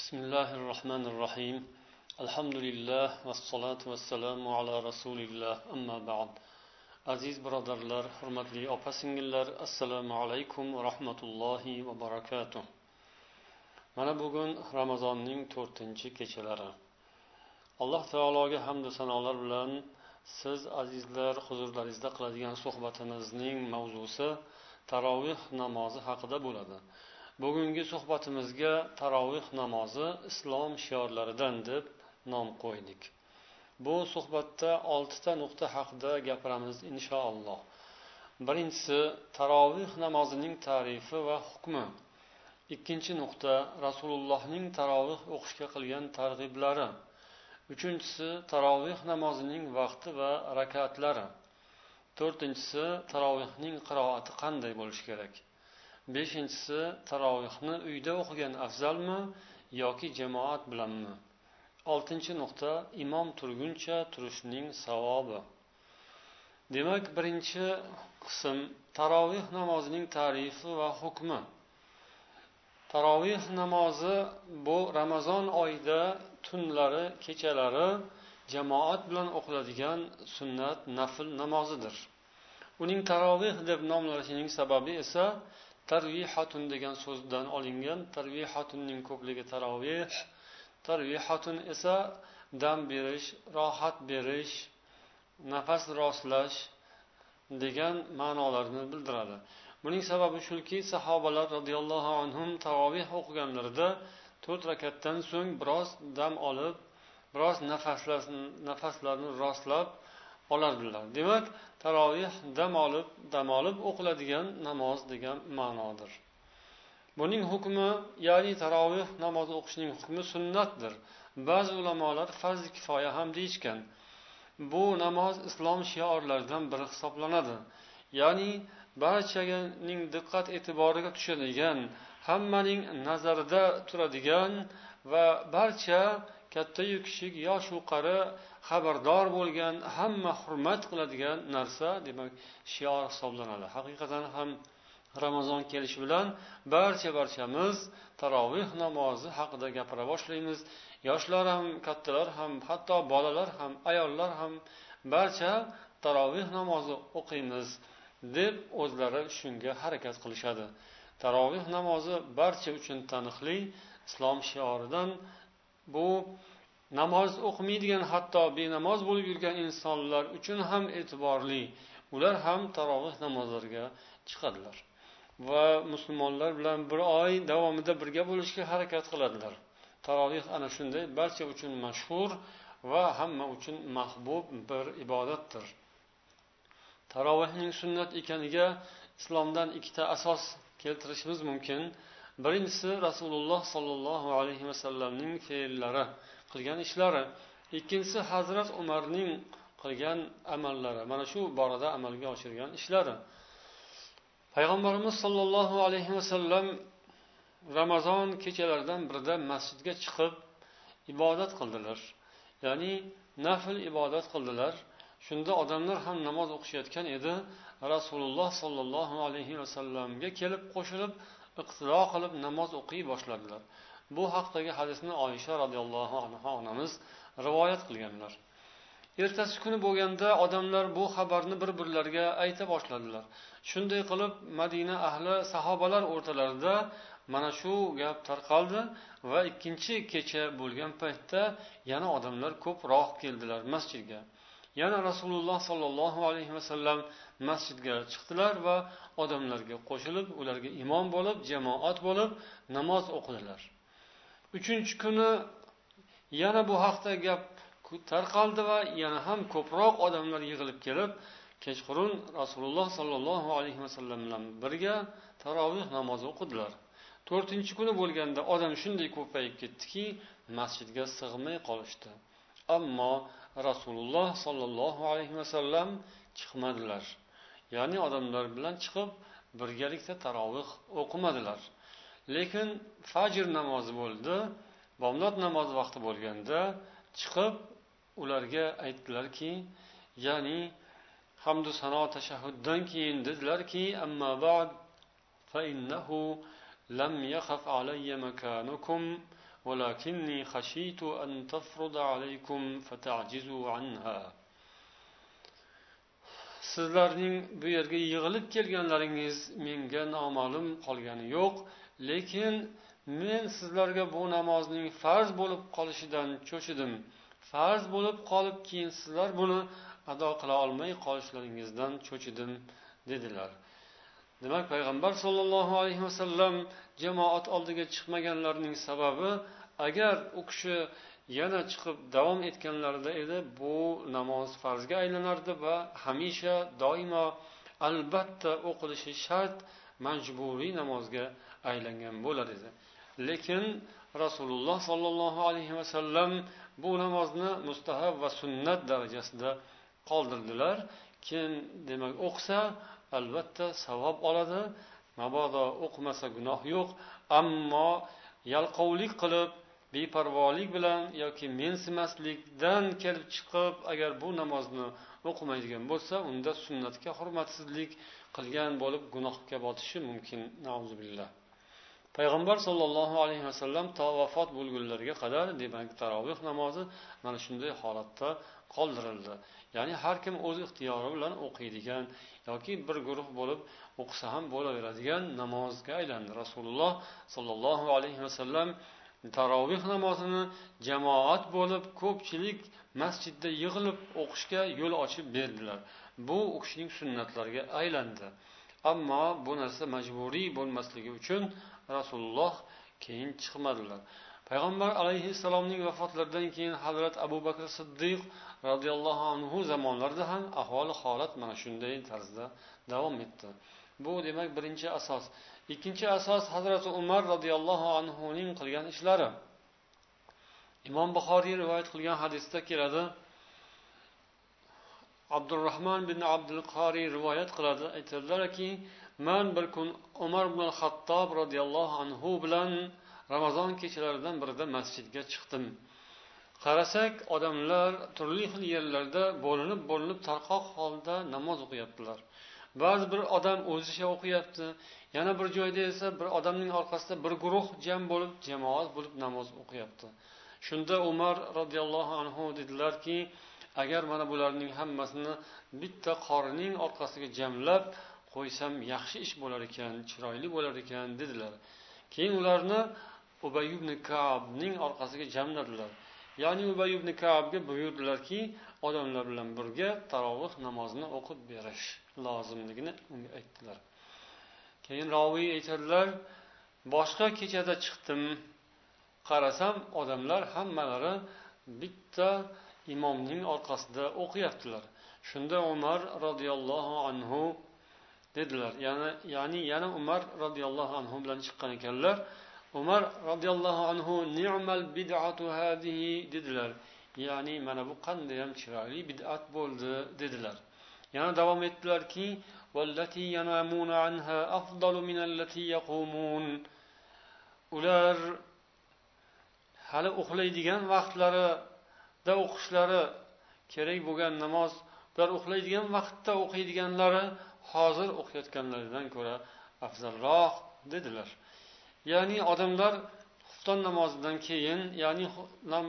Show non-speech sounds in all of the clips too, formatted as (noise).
بسم الله الرحمن الرحيم الحمد لله والصلاة والسلام على رسول الله أما بعد aziz birodarlar hurmatli opa singillar assalomu alaykum va rahmatullohi va barakatuh mana bugun ramazonning to'rtinchi kechalari alloh taologa hamdu sanolar bilan siz azizlar huzurlaringizda qiladigan suhbatimizning mavzusi taroveh namozi haqida bo'ladi Bugungi suhbatimizga taroveh namozi islom shiorlaridan deb nom qo'ydik. Bu suhbatda oltita nuqta haqida gapiramiz inshaalloh birinchisi taroveh namozining tarifi va hukmi. Ikkinchi nuqta rasulullohning taroveh o'qishga qilgan targ'iblari. Uchinchisi taroveh namozining vaqti va rakatlari. To'rtinchisi tarovehning qiroati qanday bo'lishi kerak? Beshinchisi tarovehni uyda o'qigan afzalmi yoki jamoat bilanmi? Oltinchi nuqta imom turguncha turishning savobi. Demak birinchi qism taroveh namozining tarifi va hukmi. Taroveh namozi bu ramazon oyida tunlari kechalari jamoat bilan o'qiladigan sunnat nafl namozidir. Uning taroveh deb nomlanishining sababi esa tarvihatun degan so'zdan olingan tarvihatunning ko'pligi taroveh tarvihatun esa dam berish rohat berish nafas rostlash degan ma'nolarni bildiradi. Buning sababi shuki sahobalar roziyallohu anhu taroveh o'qiganlarida to'rt rakatdan so'ng biroz dam olib biroz nafaslarni rostlab olardilar demak taroveh dam olib dam olib o'qiladigan namoz degan ma'nodir. Buning hukmi ya'ni taroveh namozi o'qishning hukmi sunnatdir. Ba'zi ulamolar farzi kifoya ham deyishgan. Bu namoz islom shiorlaridan biri hisoblanadi. Ya'ni barchaning diqqat e'tiboriga tushadigan hammaning nazarida turadigan va barcha kattayu kichik yoshu qari xabardor bo'lgan hamma hurmat qiladigan narsa demak shior hisoblanadi. Haqiqatan ham ramazon kelishi bilan barcha barchamiz taroveh namozi haqida gapira boshlaymiz. Yoshlar ham kattalar ham hatto bolalar ham ayollar ham barcha taroveh namozi o'qiymiz deb o'zlari shunga harakat qilishadi. Taroveh namozi barcha uchun taniqli islom shioridan bu namoz o'qimaydigan hatto benamoz bo'lib yurgan insonlar uchun ham e'tiborli. Ular ham taroveh namozlariga chiqadilar va musulmonlar bilan bir oy davomida birga bo'lishga harakat qiladilar. Taroveh ana shunday barcha uchun mashhur va hamma uchun mahbub bir ibodatdir. Tarovehning sunnat ekaniga islomdan ikkita asos keltirishimiz mumkin. Birinchisi rasululloh sollallohu alayhi vasallamning fe'llari qilgan ishlari. Ikkinchisi hazrat umarning qilgan amallari mana shu borada amalga oshirgan ishlari. Payg'ambarimiz sollallohu alayhi vasallam ramazon kechalaridan birida masjidga chiqib ibodat qildilar. Ya'ni nafl ibodat qildilar. Shunda odamlar ham namoz o'qishayotgan edi. Rasululloh sollallohu alayhi vasallamga kelib qo'shilib iqtiro qilib namoz o'qiy boshladilar. Bu haqdagi hadisni oysha roziyallohu anhu onamiz rivoyat qilganlar. Ertasi kuni bo'lganda odamlar bu xabarni bir birlariga ayta boshladilar. Shunday qilib madina ahli sahobalar o'rtalarida mana shu gap tarqaldi va ikkinchi kecha bo'lgan paytda yana odamlar ko'proq keldilar masjidga. Yana rasululloh sollallohu alayhi vasallam masjidga chiqdilar va odamlarga qo'shilib ularga imom bo'lib jamoat bo'lib namoz o'qidilar. Uchinchi kuni yana bu haqda gap tarqaldi va yana ham ko'proq odamlar yig'ilib kelib kechqurun rasululloh sollallohu alayhi vasallam bilan birga taroveh namozi o'qidilar. To'rtinchi kuni bo'lganda odam shunday ko'payib ketdiki masjidga sig'may qolishdi. Ammo rasululloh sollallohu alayhi vasallam chiqmadilar. ya'ni odamlar bilan chiqib birgalikda taroveh o'qimadilar lekin fajr namozi bo'ldi bomdod namozi vaqti bo'lganda chiqib ularga aytdilarki ya'ni hamdu sano tashahhuddan keyin dedilarki amma ba'd fa innahu lam yakhaf alayya makanukum ولكني خشيت أن تفرض عليكم فتعجزوا عنها sizlarning bu yerga yig'ilib kelganlaringiz menga noma'lum qolgani yo'q. Lekin men sizlarga bu namozning farz bo'lib qolishidan cho'chidim. Farz bo'lib qolib keyin sizlar buni ado qila olmay qolishlaringizdan cho'chidim dedilar. Demak payg'ambar sollallohu alayhi vasallam jamoat oldiga chiqmaganlarining sababi agar u kishi yana chiqib davom etganlarida edi bu namoz farzga aylanardi va hamisha doimo albatta o'qilishi shart majburiy namozga aylangan bo'lar edi. Lekin rasululloh sollallohu alayhi vasallam bu namozni mustahab va sunnat darajasida qoldirdilar. Kim demak o'qisa albatta savob oladi. Mabodo o'qimasa gunoh yo'q ammo yalqovlik qilib beparvolik bilan yoki mensimaslikdan kelib chiqib agar bu namozni o'qimaydigan bo'lsa unda sunnatga hurmatsizlik qilgan bo'lib gunohga botishi mumkin. Payg'ambar sollallohu alayhi vasallam to vafot bo'lgunlariga qadar demak taroveh namozi mana shunday holatda qoldirildi. Ya'ni har kim o'z ixtiyori bilan o'qiydigan yoki bir guruh bo'lib o'qisa ham bo'laveradigan namozga aylandi. Rasululloh sollallohu alayhi vasallam taroveh namozini jamoat bo'lib ko'pchilik masjidda yig'ilib o'qishga yo'l ochib berdilar. Bu u kishining sunnatlariga aylandi. Ammo bu narsa majburiy bo'lmasligi uchun rasululloh keyin chiqmadilar. Payg'ambar alayhissalomning vafotlaridan keyin hazrat abu bakr siddiq roziyallohu anhu zamonlarida ham ahvoli holat mana shunday tarzda davom etdi. Bu demak birinchi asos. Ikkinchi asos hazrati umar roziyallohu anhuning qilgan ishlari. Imom buxoriy rivoyat qilgan hadisda keladi. Abdurahmon bin abdul qoriy rivoyat qiladi. Aytadilarki man bir kun umar ibn xattob roziyallohu anhu bilan ramazon kechalaridan birida masjidga chiqdim. Qarasak odamlar turli xil yerlarda bo'linib bo'linib tarqoq holda namoz o'qiyaptilar. Ba'zi bir odam o'zicha o'qiyapti. Yana bir joyda esa bir odamning orqasida bir guruh jam bo'lib jamoat bo'lib namoz o'qiyapti. Shunda umar roziyallohu anhu dedilarki agar mana bularning hammasini bitta qorining orqasiga jamlab qo'ysam yaxshi ish bo'lar ekan chiroyli bo'lar ekan dedilar. Keyin ularni ubay ibn kabning orqasiga jamladilar. Ya'ni ubay ibn kabga buyurdilarki odamlar bilan birga taroveh namozini o'qib berish. Lozimligini unga aytdilar. Keyin roviy aytadilar boshqa kechada chiqdim. Qarasam odamlar hammalari bitta imomning orqasida o'qiyaptilar. Shunda umar roziyallohu anhu dedilar. Ya'ni ya'ni yana umar roziyallohu anhu bilan chiqqan ekanlar. Umar roziyallohu anhu ni'mal bid'atu hadihi? dedilar. Ya'ni mana bu qandayyam chiroyli bid'at bo'ldi dedilar. Yana davom etdilarki ular hali uxlaydigan vaqtlarida o'qishlari kerak bo'lgan namoz ular uxlaydigan vaqtda o'qiydiganlari hozir o'qiyotganlaridan ko'ra afzalroq dedilar. Ya'ni odamlar xufton namozidan keyin ya'ni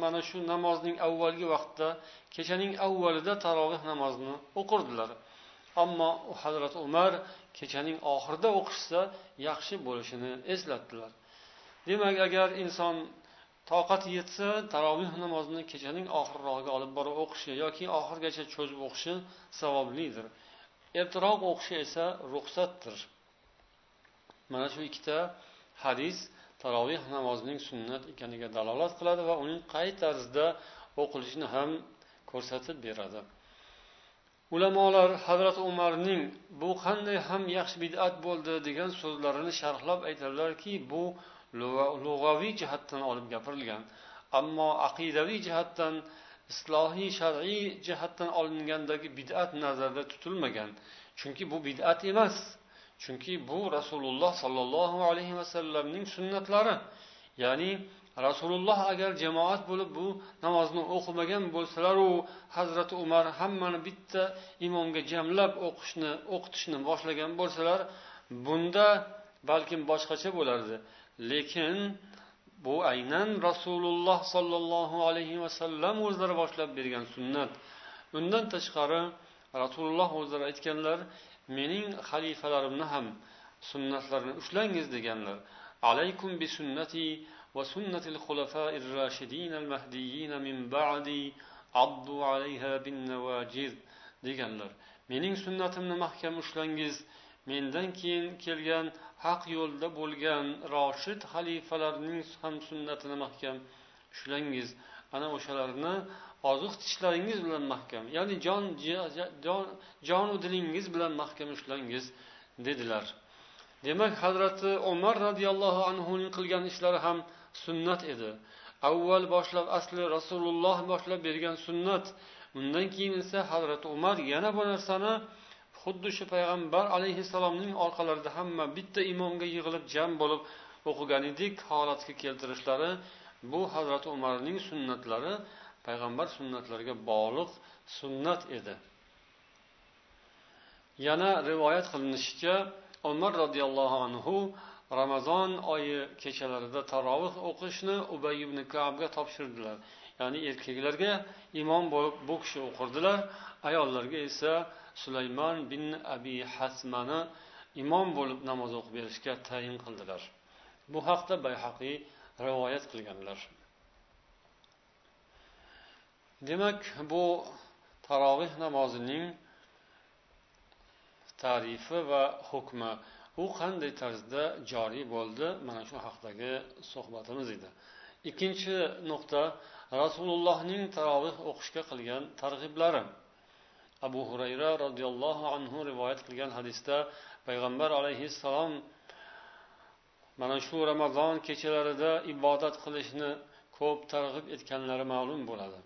mana shu namozning avvalgi vaqtda kechaning avvalida taroveh namozini o'qirdilar. Ammo hazrati umar kechaning oxirida o'qishsa yaxshi bo'lishini eslatdilar. Demak agar inson toqati yetsa taroveh namozini kechaning oxirrog'iga olib borib o'qishi yoki oxirigacha cho'zib o'qishi savoblidir. Ertaroq o'qishi esa ruxsatdir. Mana shu ikkita hadis taroveh namozining sunnat ekaniga dalolat qiladi va uning qay tarzda o'qilishini ham ko'rsatib beradi. Ulamolar hazrati umarning bu qanday ham yaxshi bid'at bo'ldi degan so'zlarini sharhlab aytadilarki bu lug'aviy jihatdan olib gapirilgan ammo aqidaviy jihatdan islohiy shar'iy jihatdan olingandagi bid'at nazarda tutilmagan. Chunki bu bid'at emas. Chunki bu rasululloh sollallohu alayhi vasallamning sunnatlari. Ya'ni rasululloh agar jamoat bo'lib bu namozni o'qimagan bo'lsalaru hazrati umar hammani bitta imomga jamlab o'qishni o'qitishni boshlagan bo'lsalar bunda balkim boshqacha bo'lardi. Lekin bu aynan rasululloh sollallohu alayhi vasallam o'zlari boshlab bergan sunnat. Undan tashqari rasululloh o'zlari aytganlar mening xalifalarimni ham sunnatlarini ushlangiz deganlar. Alaykum bi sunnati va sunnatil xulafair rashidin al mahdiyina min ba'di addu alayha bin nawajiz deganlar. Mening sunnatimni mahkam ushlangiz mendan keyin kelgan haq yo'lda bo'lgan roshid xalifalarning ham sunnatini mahkam ushlangiz ana o'shalarni oziq tishlaringiz bilan mahkam ya'ni jon jonu dilingiz bilan mahkam ushlangiz dedilar. Demak hazrati umar roziyallohu anhuning qilgan ishlari ham sunnat edi. Avval boshlab asli rasululloh boshlab bergan sunnat undan keyin esa hazrati umar yana bu narsani xuddi shu payg'ambar alayhissalomning orqalarida hamma bitta imomga yig'ilib jam bo'lib o'qigan edik holatga keltirishlari bu hazrati umarning sunnatlari payg'ambar sunnatlariga bog'liq sunnat edi. Yana rivoyat qilinishicha umar roziyallohu anhu ramazon oyi kechalarida tarovih o'qishni ubay ibn kabga topshirdilar. Ya'ni erkaklarga imom bo'lib bu kishi o'qirdilar ayollarga esa sulaymon bin abi hasmani imom bo'lib namoz o'qib berishga tayin qildilar. Bu haqda bayhaqiy rivoyat qilganlar. Demak bu taroveh namozining tarifi va hukmi u qanday tarzda joriy bo'ldi? Mana shu haqidagi suhbatimiz edi. Ikkinchi nuqta rasulullohning taroveh o'qishga qilgan targ'iblari. Abu hurayra roziyallohu anhu rivoyat qilgan hadisda payg'ambar alayhissalom mana shu ramazon kechalarida ibodat qilishni ko'p targ'ib etganlari ma'lum bo'ladi.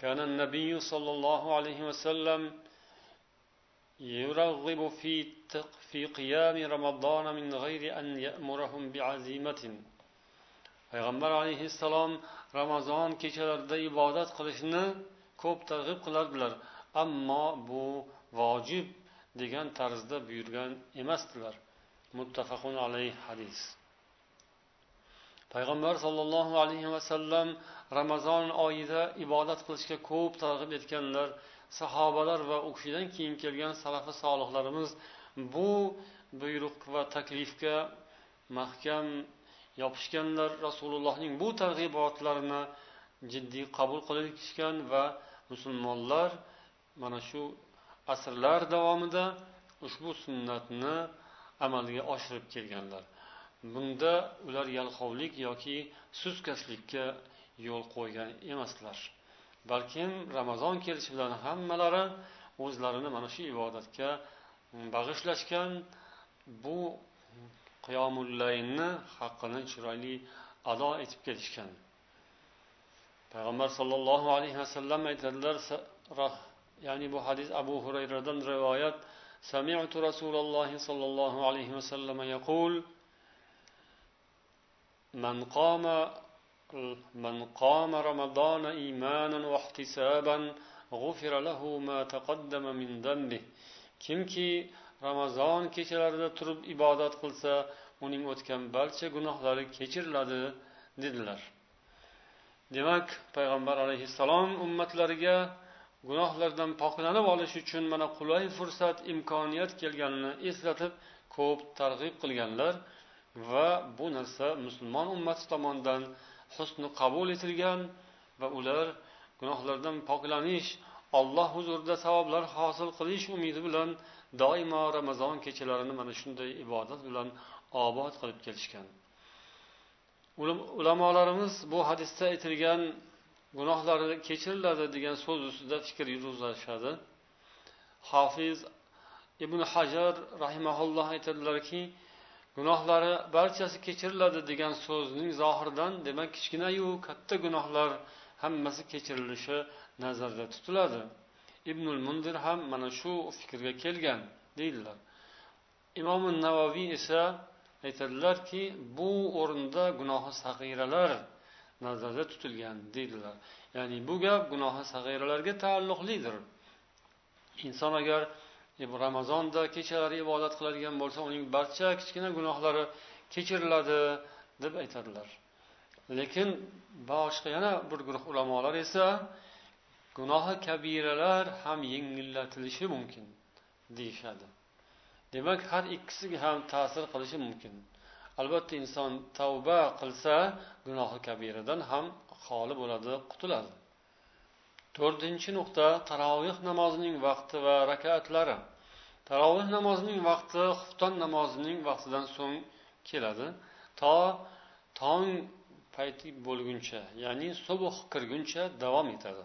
كان النبي صلى الله عليه وسلم يرغب في في قيام رمضان من غير أن يأمرهم بعزيمة payg'ambar alayhissalom ramazon kechalarida ibodat qilishni ko'p targ'ib qilardilar ammo bu vojib degan tarzda buyurgan emasdilar muttafaqun alayh hadis payg'ambar sollallohu alayhi vasallam ramazon oyida ibodat qilishga ko'p targ'ib etganlar sahobalar va u kishidan keyin kelgan salafi solihlarimiz bu buyruq va taklifga mahkam yopishganlar rasulullohning bu targ'ibotlarini jiddiy qabul qilishgan va musulmonlar mana shu asrlar davomida ushbu sunnatni amalga oshirib kelganlar. Bunda ular yalqovlik yoki suskaslikka yo'l qo'ygan emaslar balkim ramazon kelishi bilan hammalari o'zlarini mana shu ibodatga bag'ishlashgan bu qiyomullayni haqqini chiroyli ado etib kelishgan payg'ambar sollallohu alayhi vasallam aytadilar ya'ni bu hadis abu hurayradan rivoyat سمعت رسول الله صلى الله عليه وسلم يقول من قام من قام رمضان إيمانا واحتسابا غفر له ما تقدم من ذنبه kimki ramazon kechalarida turib ibodat qilsa uning o'tgan barcha gunohlari kechiriladi dedilar demak payg'ambar alayhissalom ummatlariga gunohlardan poklanib olish uchun mana qulay fursat imkoniyat kelganini eslatib ko'p targ'ib qilganlar Va bu narsa musulmon ummati tomonidan husni qabul etilgan va ular gunohlardan poklanish olloh huzurida savoblar hosil qilish umidi bilan doimo ramazon kechalarini mana shunday ibodat bilan obod qilib kelishgan. Ulamolarimiz bu hadisda aytilgan gunohlari kechiriladi degan so'z ustida fikr yurg'izishadi hofiz ibn hajar rahimaulloh aytadilarki gunohlari barchasi kechiriladi degan so'zning zohiridan demak kichkinayu katta gunohlar hammasi kechirilishi nazarda tutiladi. Ibnul mundir ham mana shu fikrga kelgan deydilar. Imom navoiy esa aytadilarki bu o'rinda gunohi sag'iralar nazarda tutilgan deydilar. Ya'ni bu gap gunohi sag'iralarga taalluqlidir. Inson agar E, ramazonda kechalari ibodat qiladigan bo'lsa uning barcha kichkina gunohlari kechiriladi deb aytadilar. Lekin boshqa yana bir guruh ulamolar esa gunohi kabiralar ham yengillatilishi mumkin deyishadi. Demak har ikkisiga ham ta'sir qilishi mumkin. Albatta inson tavba qilsa gunohi kabiradan ham xoli bo'ladi qutuladi to'rtinchi nuqta taroveh namozining vaqti va rakatlari. Taroveh namozining vaqti xufton namozining vaqtidan so'ng keladi. To tong payti bo'lguncha ya'ni subh kirguncha davom etadi.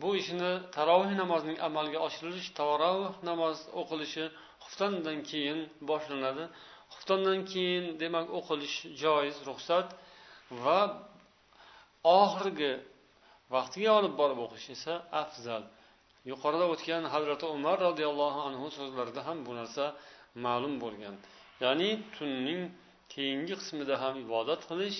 Bu ishni taroveh namozining amalga oshirilish taroveh namoz o'qilishi xuftondan keyin boshlanadi. Xuftondan keyin demak o'qilish joiz ruxsat va oxirgi vaqtiga olib borib o'qish esa afzal. Yuqorida o'tgan hazrati umar roziyallohu anhu so'zlarida ham bu narsa ma'lum bo'lgan. Ya'ni tunning keyingi qismida ham ibodat qilish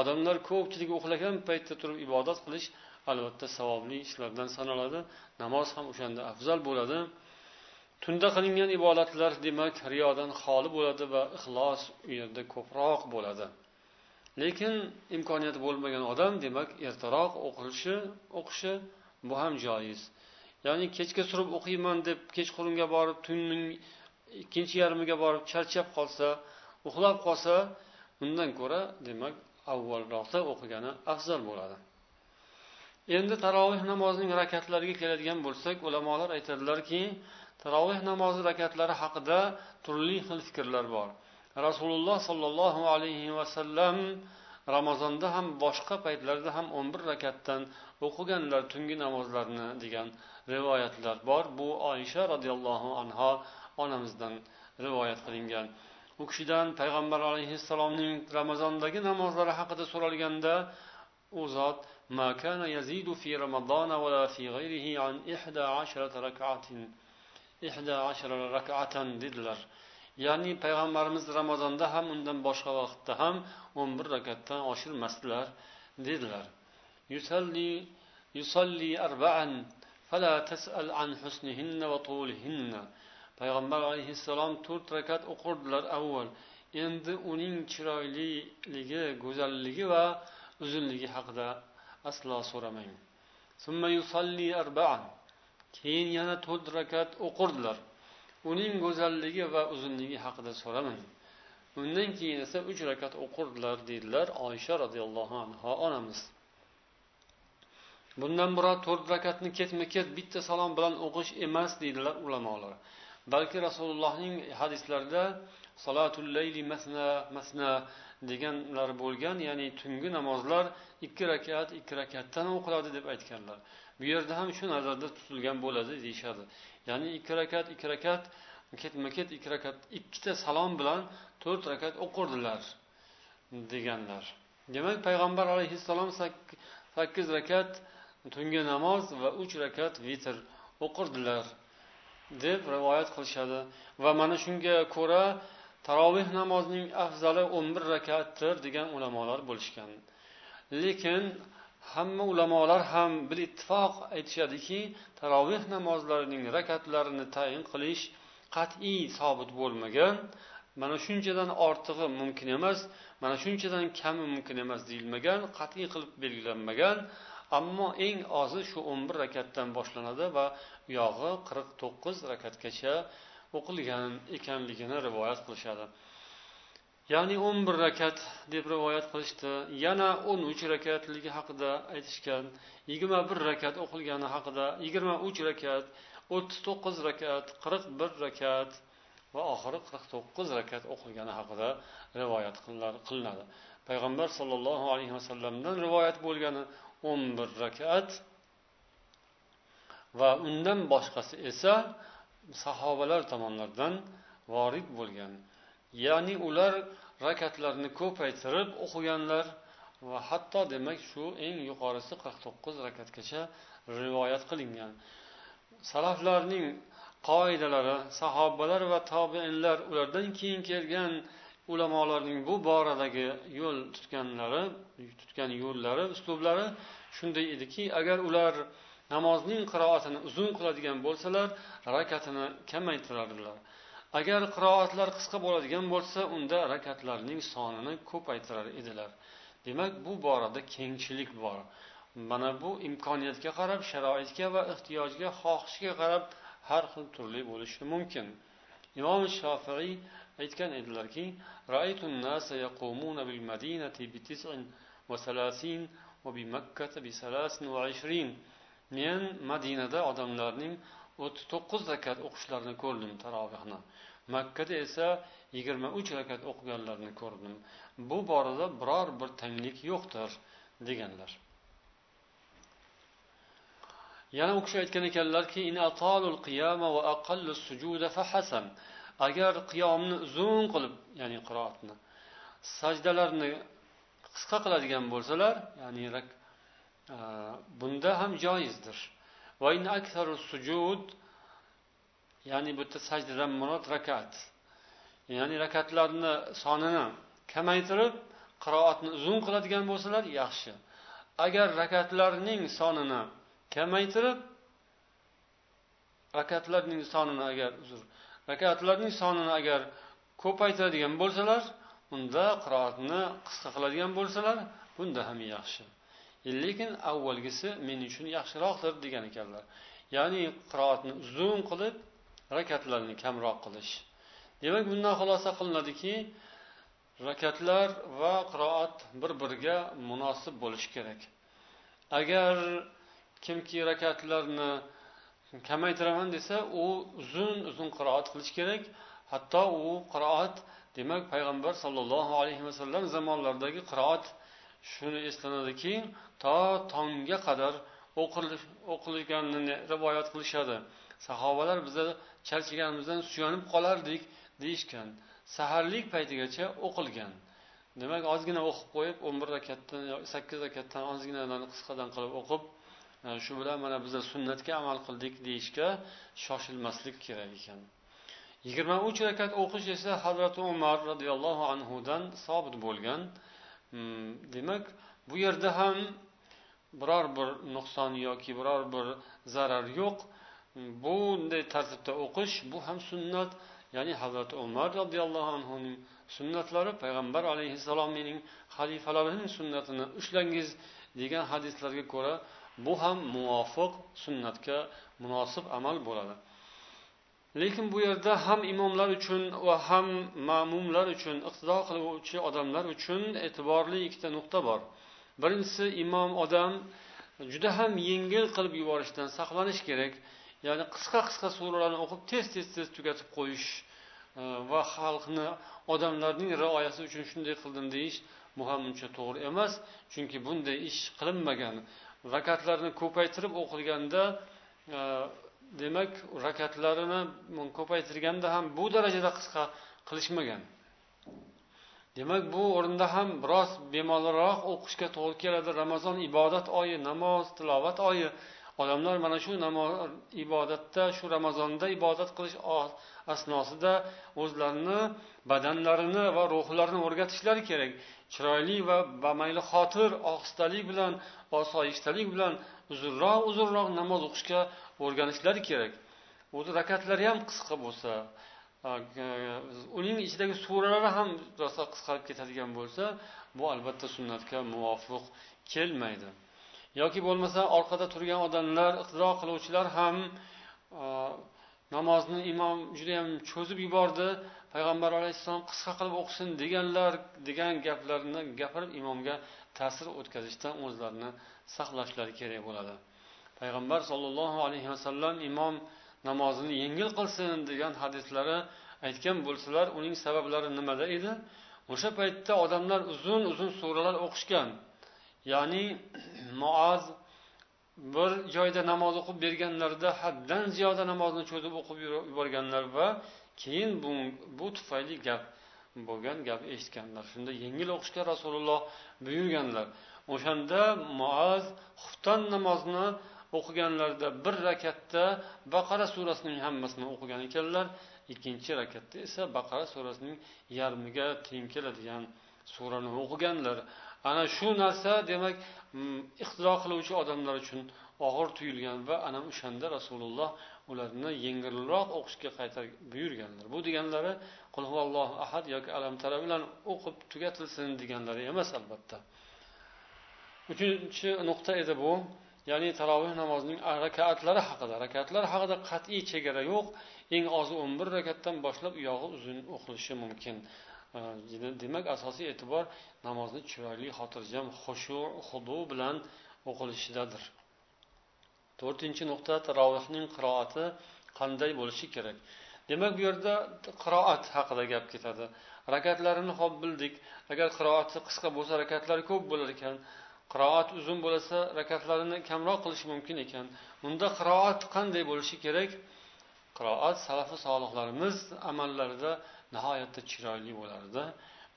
odamlar ko'pchilik uxlagan paytda turib ibodat qilish albatta savobli ishlardan sanaladi. Namoz ham o'shanda afzal bo'ladi. Tunda qilingan ibodatlar demak riyodan xoli bo'ladi va ixlos u yerda ko'proq bo'ladi. Lekin imkoniyati bo'lmagan odam demak ertaroq o'qilishi o'qishi bu ham joiz. Ya'ni kechga surib o'qiyman deb kechqurunga borib tunning ikkinchi yarmiga borib charchab qolsa uxlab qolsa undan ko'ra demak avvalroqda o'qigani afzal bo'ladi. Endi taroveh namozining rakatlariga keladigan bo'lsak ulamolar aytadilarki taroveh namozi rakatlari haqida turli xil fikrlar bor. rasululloh sollallohu alayhi vasallam ramazonda ham boshqa paytlarda ham o'n bir rakatdan o'qiganlar tungi namozlarni degan rivoyatlar bor bu oysha roziyallohu anho onamizdan rivoyat qilingan u kishidan payg'ambar alayhissalomning ramazondagi namozlari haqida so'ralganda u zot ما كان يزيد في رمضان ولا في غيره عن إحدى عشرة ركعة إحدى عشر ركعة dedilar Ya'ni payg'ambarimiz ramazonda ham undan boshqa vaqtda ham o'n bir rakatdan oshirmasdilar dedilar. Yusalli yusalli arba'an fala tas'al an husnihinna va tulihinna. Payg'ambar alayhissalom to'rt rakat o'qirdilar avval. Endi uning chiroyliligi go'zalligi va uzunligi haqida aslo so'ramang. Keyin yana to'rt rakat o'qirdilar. Uning go'zalligi va uzunligi haqida so'ramang. Undan keyin esa uch rakat o'qirdilar deydilar oysha roziyallohu anhu onamiz. Bundan murod to'rt rakatni ketma ket bitta salom bilan o'qish emas deydilar ulamolar. Balki rasulullohning hadislarida solatul layli masna masna deganlar bo'lgan ya'ni tungi namozlar ikki rakat ikki rakatdan o'qiladi deb aytganlar. Bu yerda ham shu nazarda tutilgan bo'ladi deyishadi. Ya'ni ikki rakat ikki rakat ketma ket ikki rakat ikkita salom bilan to'rt rakat o'qirdilar deganlar. Demak payg'ambar alayhissalom sakkiz rakat tungi namoz va uch rakat vitr o'qirdilar deb rivoyat qilishadi. Va mana shunga ko'ra taroveh namozining afzali o'n bir rakatdir degan ulamolar bo'lishgan. Lekin hamma ulamolar ham bir ittifoq aytishadiki taroveh namozlarining rakatlarini tayin qilish qat'iy sobit bo'lmagan. Mana shunchadan ortig'i mumkin emas mana shunchadan kami mumkin emas deyilmagan qat'iy qilib belgilanmagan. Ammo eng ozi shu o'n bir rakatdan boshlanadi va u yog'i qirq to'qqiz rakatgacha o'qilgan ekanligini rivoyat qilishadi. Ya'ni o'n bir rakat deb rivoyat qilishdi. Yana o'n uch rakatligi haqida aytishgan yigirma bir rakat o'qilgani haqida yigirma uch rakat o'ttiz to'qqiz rakat qirq bir rakat va oxiri qirq to'qqiz rakat o'qilgani haqida rivoyat qilinadi. Payg'ambar sollallohu alayhi vasallamdan rivoyat bo'lgani o'n bir rakat va undan boshqasi esa sahobalar tomonidan vorid bo'lgan ya'ni ular rakatlarni ko'paytirib o'qiganlar va hatto demak shu eng yuqorisi qirq to'qqiz rakatgacha rivoyat qilingan. Salaflarning qoidalari sahobalar va tobeinlar ulardan keyin kelgan ulamolarning bu boradagi yo'l tutganlari tutgan yo'llari uslublari shunday ediki agar ular namozning qiroatini uzun qiladigan bo'lsalar rakatini kamaytirardilar. Agar qiroatlar qisqa bo'ladigan bo'lsa unda rakatlarning sonini ko'paytirar edilar. Demak bu borada kengchilik bor. Mana bu imkoniyatga qarab sharoitga va ehtiyojga xohishga qarab har xil turli bo'lishi mumkin. Imom shofiiy aytgan edilarki men madinada odamlarning o'ttiz to'qqiz rakat o'qishlarini ko'rdim tarovehni makkada esa yigirma uch rakat o'qiganlarni ko'rdim. Bu borada biror bir tanglik yo'qdir deganlar. Yana u kishi aytgan ekanlarki agar qiyomni uzun qilib ya'ni qiroatni sajdalarni qisqa qiladigan bo'lsalar ya'ni bunda ham joizdir. Ya'ni bu yerda sajdadan murod rakat. Ya'ni rakatlarni sonini kamaytirib qiroatni uzun qiladigan bo'lsalar yaxshi. Agar rakatlarning sonini kamaytirib rakatlarning sonini agar uzr rakatlarning sonini agar ko'paytiradigan bo'lsalar unda qiroatni qisqa qiladigan bo'lsalar bunda ham yaxshi. Lekin avvalgisi men uchun yaxshiroqdir degan ekanlar. Ya'ni qiroatni uzun qilib rakatlarni kamroq qilish. Demak bundan xulosa qilinadiki rakatlar va qiroat bir biriga munosib bo'lishi kerak. Agar kimki rakatlarni kamaytiraman desa u uzun uzun qiroat qilish kerak. Hatto u qiroat demak payg'ambar sollallohu alayhi vasallam zamonlaridagi qiroat shuni eslanadiki to tongga qadar o'qilganini rivoyat qilishadi. Sahobalar biza charchaganimizdan suyanib qolardik deyishgan. Saharlik paytigacha o'qilgan. Demak ozgina o'qib qo'yib o'n bir rakatdan sakkiz rakatdan ozginadan qisqadan qilib o'qib e, shu bilan mana biza sunnatga amal qildik deyishga shoshilmaslik kerak ekan. Yigirma uch rakat o'qish esa hazrati umar roziyallohu anhudan sobit bo'lgan. Hmm, demak bu yerda ham biror bir nuqson yoki biror bir zarar yo'q. Bunday tartibda o'qish bu ham sunnat. Ya'ni hazrati umar roziyallohu anhuning sunnatlari payg'ambar alayhissalom mening xalifalarimning sunnatini ushlangiz degan hadislarga ko'ra bu ham muvofiq sunnatga munosib amal bo'ladi. Lekin bu yerda ham imomlar uchun va ham ma'mumlar uchun iqtido qiluvchi odamlar uchun e'tiborli ikkita nuqta bor. Birinchisi imom odam juda ham yengil qilib yuborishdan saqlanish kerak. Ya'ni qisqa qisqa suralarni o'qib tez tez tez tugatib qo'yish e, va xalqni odamlarning rioyasi uchun shunday qildim deyish bu ham uncha to'g'ri emas. Chunki bunday ish qilinmagan. Rakatlarni ko'paytirib o'qilganda e, demak rakatlarini ko'paytirganda ham bu darajada qisqa qilishmagan. Demak bu o'rinda ham biroz bemalolroq o'qishga to'g'ri keladi. Ramazon ibodat oyi namoz tilovat oyi. Odamlar mana shu namoz ibodatda shu ramazonda ibodat qilish asnosida o'zlarini badanlarini va ruhlarini o'rgatishlari kerak. Chiroyli va bamayli xotir ohistalik bilan osoyishtalik bilan uzunroq uzunroq namoz o'qishga o'rganishlari kerak. O'zi rakatlari ham qisqa bo'lsa e, uning ichidagi suralari ham rosa qisqarib ketadigan bo'lsa bu albatta sunnatga muvofiq kelmaydi. Yoki bo'lmasa orqada turgan odamlar iqtido qiluvchilar ham namozni imom judayam cho'zib yubordi payg'ambar alayhissalom qisqa qilib o'qisin deganlar degan gaplarni gapirib imomga ta'sir o'tkazishdan o'zlarini saqlashlari kerak bo'ladi. Payg'ambar sollallohu alayhi vasallam imom namozini yengil qilsin degan hadislari aytgan bo'lsalar uning sabablari nimada edi? O'sha paytda odamlar uzun uzun suralar o'qishgan. Ya'ni (clears throat) muoz bir joyda namoz o'qib berganlarida haddan ziyoda namozni cho'zib o'qib yuborganlar va keyin bu, bu tufayli gap bo'lgan gap eshitganlar. Shunda yengil o'qishga rasululloh buyurganlar. O'shanda muoz xufton namozni o'qiganlarida bir rakatda baqara surasining hammasini o'qigan ekanlar ikkinchi rakatda esa baqara surasining yarmiga teng keladigan surani o'qiganlar. Ana shu narsa demak mm, ixtiro qiluvchi odamlar uchun og'ir tuyulgan va ana o'shanda rasululloh ularni yengilroq o'qishga qaytarib buyurganlar. Bu deganlari qul huvallohu ahad yoki alam tara bilan o'qib tugatilsin deganlari emas albatta. Uchinchi nuqta edi bu. Ya'ni taroveh namozining rakatlari haqida. Rakatlar haqida qat'iy chegara yo'q. Eng ozi o'n bir rakatdan boshlab uyog'i uzun o'qilishi mumkin. Demak asosiy e'tibor namozni chiroyli xotirjam xushu hudu bilan o'qilishidadir. To'rtinchi nuqta tarovehning qiroati qanday bo'lishi kerak? Demak bu yerda qiroat haqida gap ketadi. Rakatlarini hop bildik. Agar qiroati qisqa bo'lsa rakatlari ko'p bo'lar ekan. Qiroat uzun bo'lsa rakatlarini kamroq qilish mumkin ekan. Unda qiroat qanday bo'lishi kerak? Qiroat salafi solihlarimiz amallarida nihoyatda chiroyli bo'lardi.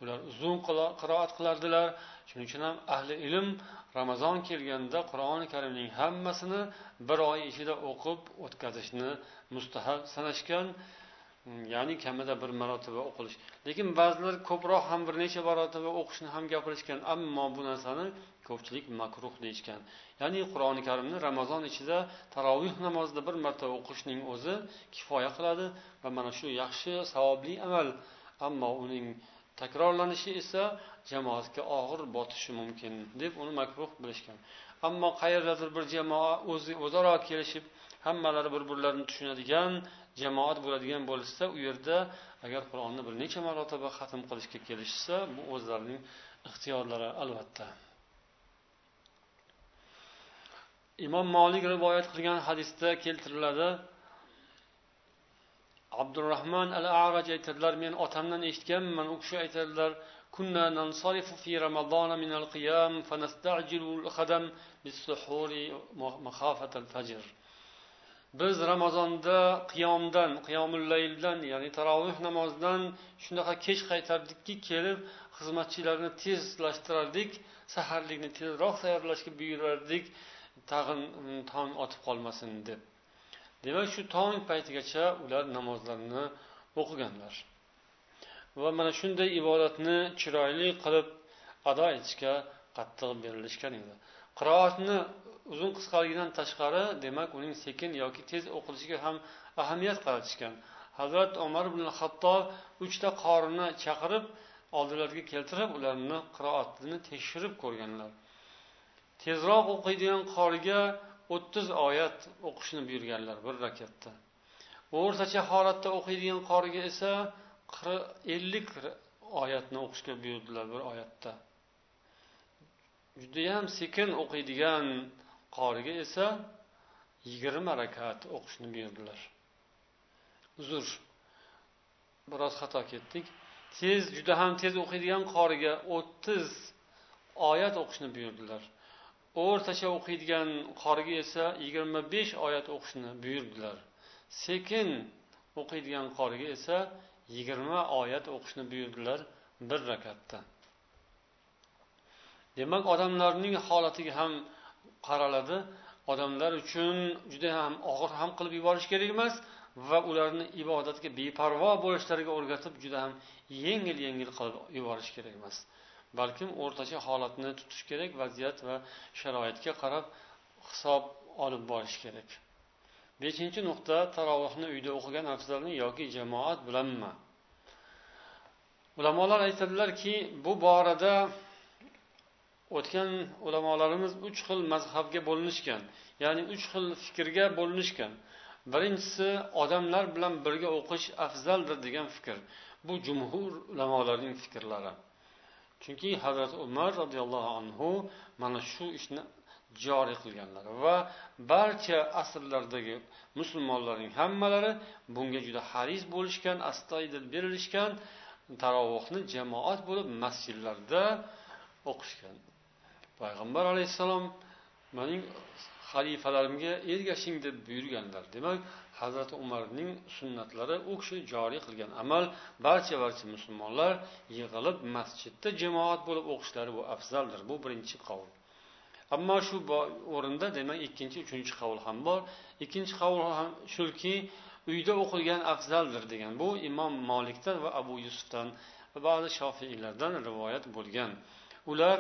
Ular uzun qiroat qilardilar. Shuning uchun ham ahli ilm ramazon kelganda qur'oni karimning hammasini bir oy ichida o'qib o'tkazishni mustahab sanashgan. Ya'ni kamida bir marotaba o'qilish. Lekin ba'zilar ko'proq ham bir necha marotaba o'qishni ham gapirishgan ammo bu narsani ko'pchilik makruh deyishgan. Ya'ni qur'oni karimni ramazon ichida tarovih namozida bir marta o'qishning o'zi kifoya qiladi va mana shu yaxshi savobli amal. Ammo uning takrorlanishi esa jamoatga og'ir botishi mumkin deb uni makruh bilishgan. Ammo qayerdadir bir jamoa o'zi o'zaro kelishib hammalari bir birlarini tushunadigan jamoat bo'ladigan bo'lishsa u yerda agar qur'onni bir necha marotaba xatm qilishga kelishsa bu o'zlarining ixtiyorlari albatta imom molik rivoyat qilgan hadisda keltiriladi abdurahmon al araj aytadilar men otamdan eshitganman u kishi aytadilar كنا ننصرف في رمضان من القيام فنستعجل الخدم بالسحور مخافة الفجر biz ramazonda qiyomdan qiyomullayldan ya'ni taroveh namozidan shunaqa kech qaytardikki kelib xizmatchilarni tezlashtirardik saharlikni tezroq tayyorlashga buyurardik tag'in mm, tong otib qolmasin deb. Demak shu tong paytigacha ular namozlarni o'qiganlar. Va mana shunday ibodatni chiroyli qilib ado etishga qattiq berilishgan edi. Qiroatni uzun qisqaligidan tashqari demak uning sekin yoki tez o'qilishiga ham ahamiyat qaratishgan. Hazrat umar ibn hattob uchta qorini chaqirib oldilariga keltirib ularni qiroatini tekshirib ko'rganlar. Tezroq o'qiydigan qoriga o'ttiz oyat o'qishni buyurganlar bir rakatda. O'rtacha holatda o'qiydigan qoriga esa ellik oyatni o'qishga buyurdilar bir oyatda. Judayam sekin o'qiydigan qoriga esa yigirma rakat o'qishni buyurdilar. Uzr biroz xato ketdik. Tez juda ham tez o'qiydigan qoriga o'ttiz oyat o'qishni buyurdilar. O'rtacha o'qiydigan qoriga esa yigirma besh oyat o'qishni buyurdilar. Sekin o'qiydigan qoriga esa yigirma oyat o'qishni buyurdilar bir rakatda. Demak odamlarning holatiga ham qaraladi. Odamlar uchun juda ham og'ir ham qilib yuborish kerak emas va ularni ibodatga beparvo bo'lishlariga o'rgatib juda ham yengil yengil qilib yuborish kerak emas. Balkim o'rtacha holatni tutish kerak vaziyat va sharoitga qarab hisob olib borish kerak. Beshinchi nuqta tarovuhni uyda o'qigan afzalmi yoki jamoat bilanmi? Ulamolar aytadilarki bu borada o'tgan ulamolarimiz uch xil mazhabga bo'linishgan ya'ni uch xil fikrga bo'linishgan. Birinchisi odamlar bilan birga o'qish afzaldir degan fikr. Bu jumhur ulamolarning fikrlari. Chunki hazrat umar roziyallohu anhu mana shu ishni joriy qilganlar va barcha asrlardagi musulmonlarning hammalari bunga juda haris bo'lishgan astoydil berilishgan tarovuhni jamoat bo'lib masjidlarda o'qishgan. Payg'ambar alayhissalom mening xalifalarimga ergashing deb buyurganlar. Demak hazrati umarning sunnatlari u kishi joriy qilgan amal barcha barcha musulmonlar yig'ilib masjidda jamoat bo'lib o'qishlari bu afzaldir bu birinchi qavl. Ammo shu o'rinda demak ikkinchi uchinchi qavl ham bor. Ikkinchi qavl ham shuki uyda o'qilgan afzaldir degan bu imom molikdan va abu yusufdan va ba'zi shofiiylardan rivoyat bo'lgan. Ular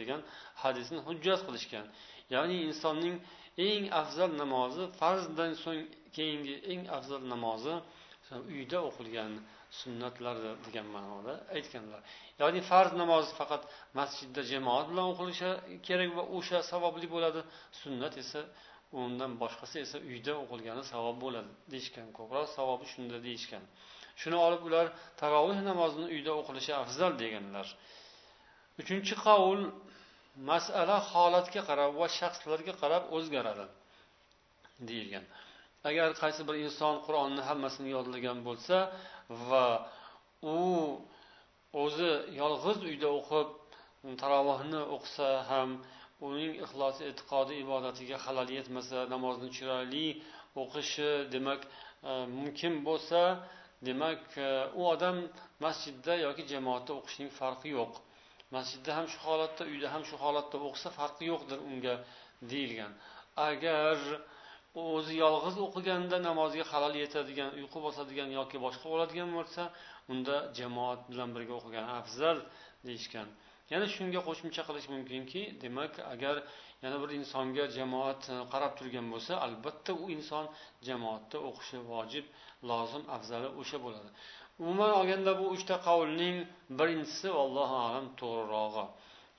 degan hadisni hujjat qilishgan. Ya'ni insonning eng afzal namozi farzdan so'ng keyingi eng afzal namozi uyda o'qilgan sunnatlardir degan ma'noda aytganlar. Ya'ni farz namozi faqat masjidda jamoat bilan o'qilishi kerak va o'sha savobli bo'ladi. Sunnat esa undan boshqasi esa uyda o'qilgani savob bo'ladi deyishgan. Ko'proq savobi shunda deyishgan. Shuni olib ular taroveh namozini uyda o'qilishi afzal deganlar. Uchinchi qavul masala holatga qarab va shaxslarga qarab o'zgaradi deyilgan. Agar qaysi bir inson qur'onni hammasini yodlagan bo'lsa va u o'zi yolg'iz uyda o'qib tarovihni o'qisa ham uning ixlosi e'tiqodi ibodatiga xalal yetmasa namozni chiroyli o'qishi demak e, mumkin bo'lsa demak e, u odam masjidda yoki jamoatda o'qishning farqi yo'q. Masjidda ham shu holatda uyda ham shu holatda o'qisa farqi yo'qdir unga deyilgan. Agar o'zi yolg'iz o'qiganda namozga halol yetadigan uyqu bosadigan yoki boshqa bo'ladigan bo'lsa unda jamoat bilan birga o'qigan afzal deyishgan. Yana shunga qo'shimcha qilish mumkinki demak agar yana bir insonga jamoat e, qarab turgan bo'lsa albatta u inson jamoatda o'qishi vojib lozim afzali o'sha bo'ladi. Umuman olganda bu uchta qavlning birinchisi allohu alam to'g'rirog'i.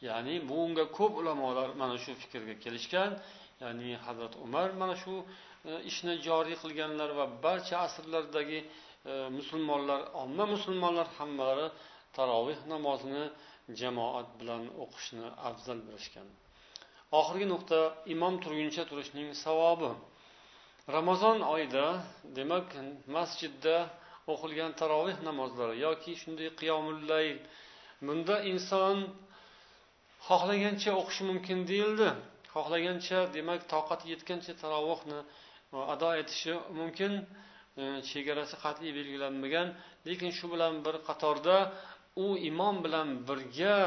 Ya'ni bunga ko'p ulamolar mana shu fikrga kelishgan. Ya'ni hazrat umar mana shu e, ishni joriy qilganlar va barcha asrlardagi e, musulmonlar omma musulmonlar hammalari taroveh namozini jamoat bilan o'qishni afzal bilishgan. Oxirgi nuqta imom turguncha turishning savobi. Ramazon oyida demak masjidda o'qilgan taroveh namozlari yoki shunday qiyomullayl bunda inson xohlagancha o'qishi mumkin deyildi. Xohlagancha demak toqati yetgancha tarovuhni e, ado etishi mumkin. E, chegarasi qat'iy belgilanmagan lekin shu bilan bir qatorda u imom bilan birga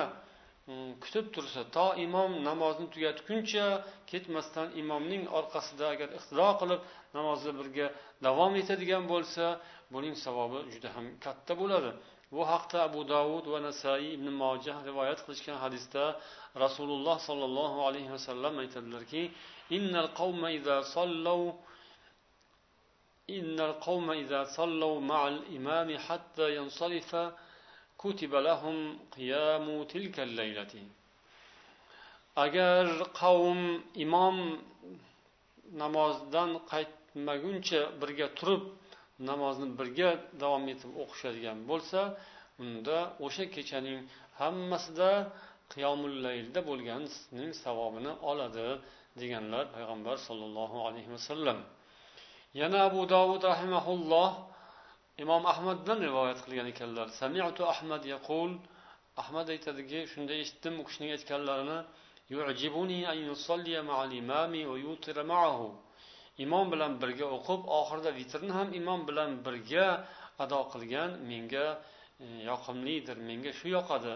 mm, kutib tursa to imom namozni tugatguncha ketmasdan imomning orqasida agar iqtido qilib namozni birga davom etadigan bo'lsa buning savobi juda ham katta bo'ladi. Bu haqda abu davud va nasaiy ibn mojah rivoyat qilishgan hadisda rasululloh sollallohu alayhi vasallam aytadilarki innal qavma iza sallav innal qavma iza sallav ma'al imami hatta yansarifa kutiba lahum qiyamu tilka laylati agar qavm imom namozdan qaytmaguncha birga turib namozni birga davom etib o'qishadigan bo'lsa unda o'sha kechaning hammasida qiyomul laylda bo'lganning savobini oladi deganlar payg'ambar sollallohu alayhi vasallam. Yana abu dovud rahimaulloh imom ahmaddan rivoyat qilgan ekanlar samiatu ahmad yaqul ahmad aytadiki shunday eshitdim u kishining aytganlarini imom bilan birga o'qib oxirida vitrni ham imom bilan birga ado qilgan menga e, yoqimlidir menga shu yoqadi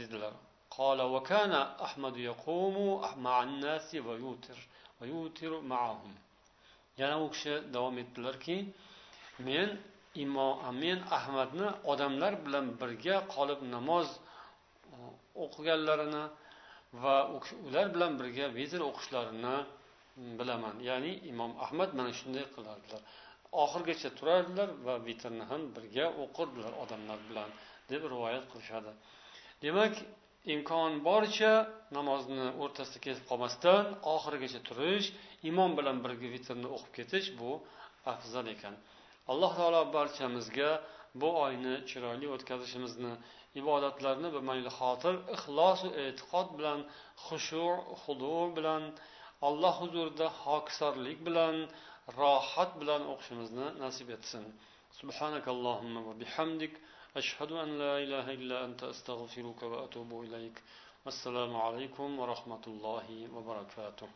dedilar قال وكان أحمد يقوم مع الناس ويوتر ويوتر معهم yana u kishi davom etdilarki men imom men ahmadni odamlar bilan birga qolib namoz e, o'qiganlarini va ular bilan birga vitr o'qishlarini mm, bilaman. Ya'ni imom ahmad mana shunday qilardilar. Oxirigacha turardilar va vitrni ham birga o'qirdilar odamlar bilan deb rivoyat qilishadi. Demak imkon boricha namozni o'rtasida ketib qolmasdan oxirigacha turish imom bilan birga vitrni o'qib ketish bu afzal ekan. alloh taolo barchamizga bu oyni chiroyli o'tkazishimizni ibodatlarni mayli xotir ixlosu e'tiqod bilan xushu hudu bilan alloh huzurida hokisorlik bilan rohat bilan o'qishimizni nasib etsin سبحانك اللهم وبحمدك أشهد أن لا إله إلا أنت أستغفرك وأتوب إليك والسلام عليكم ورحمة الله وبركاته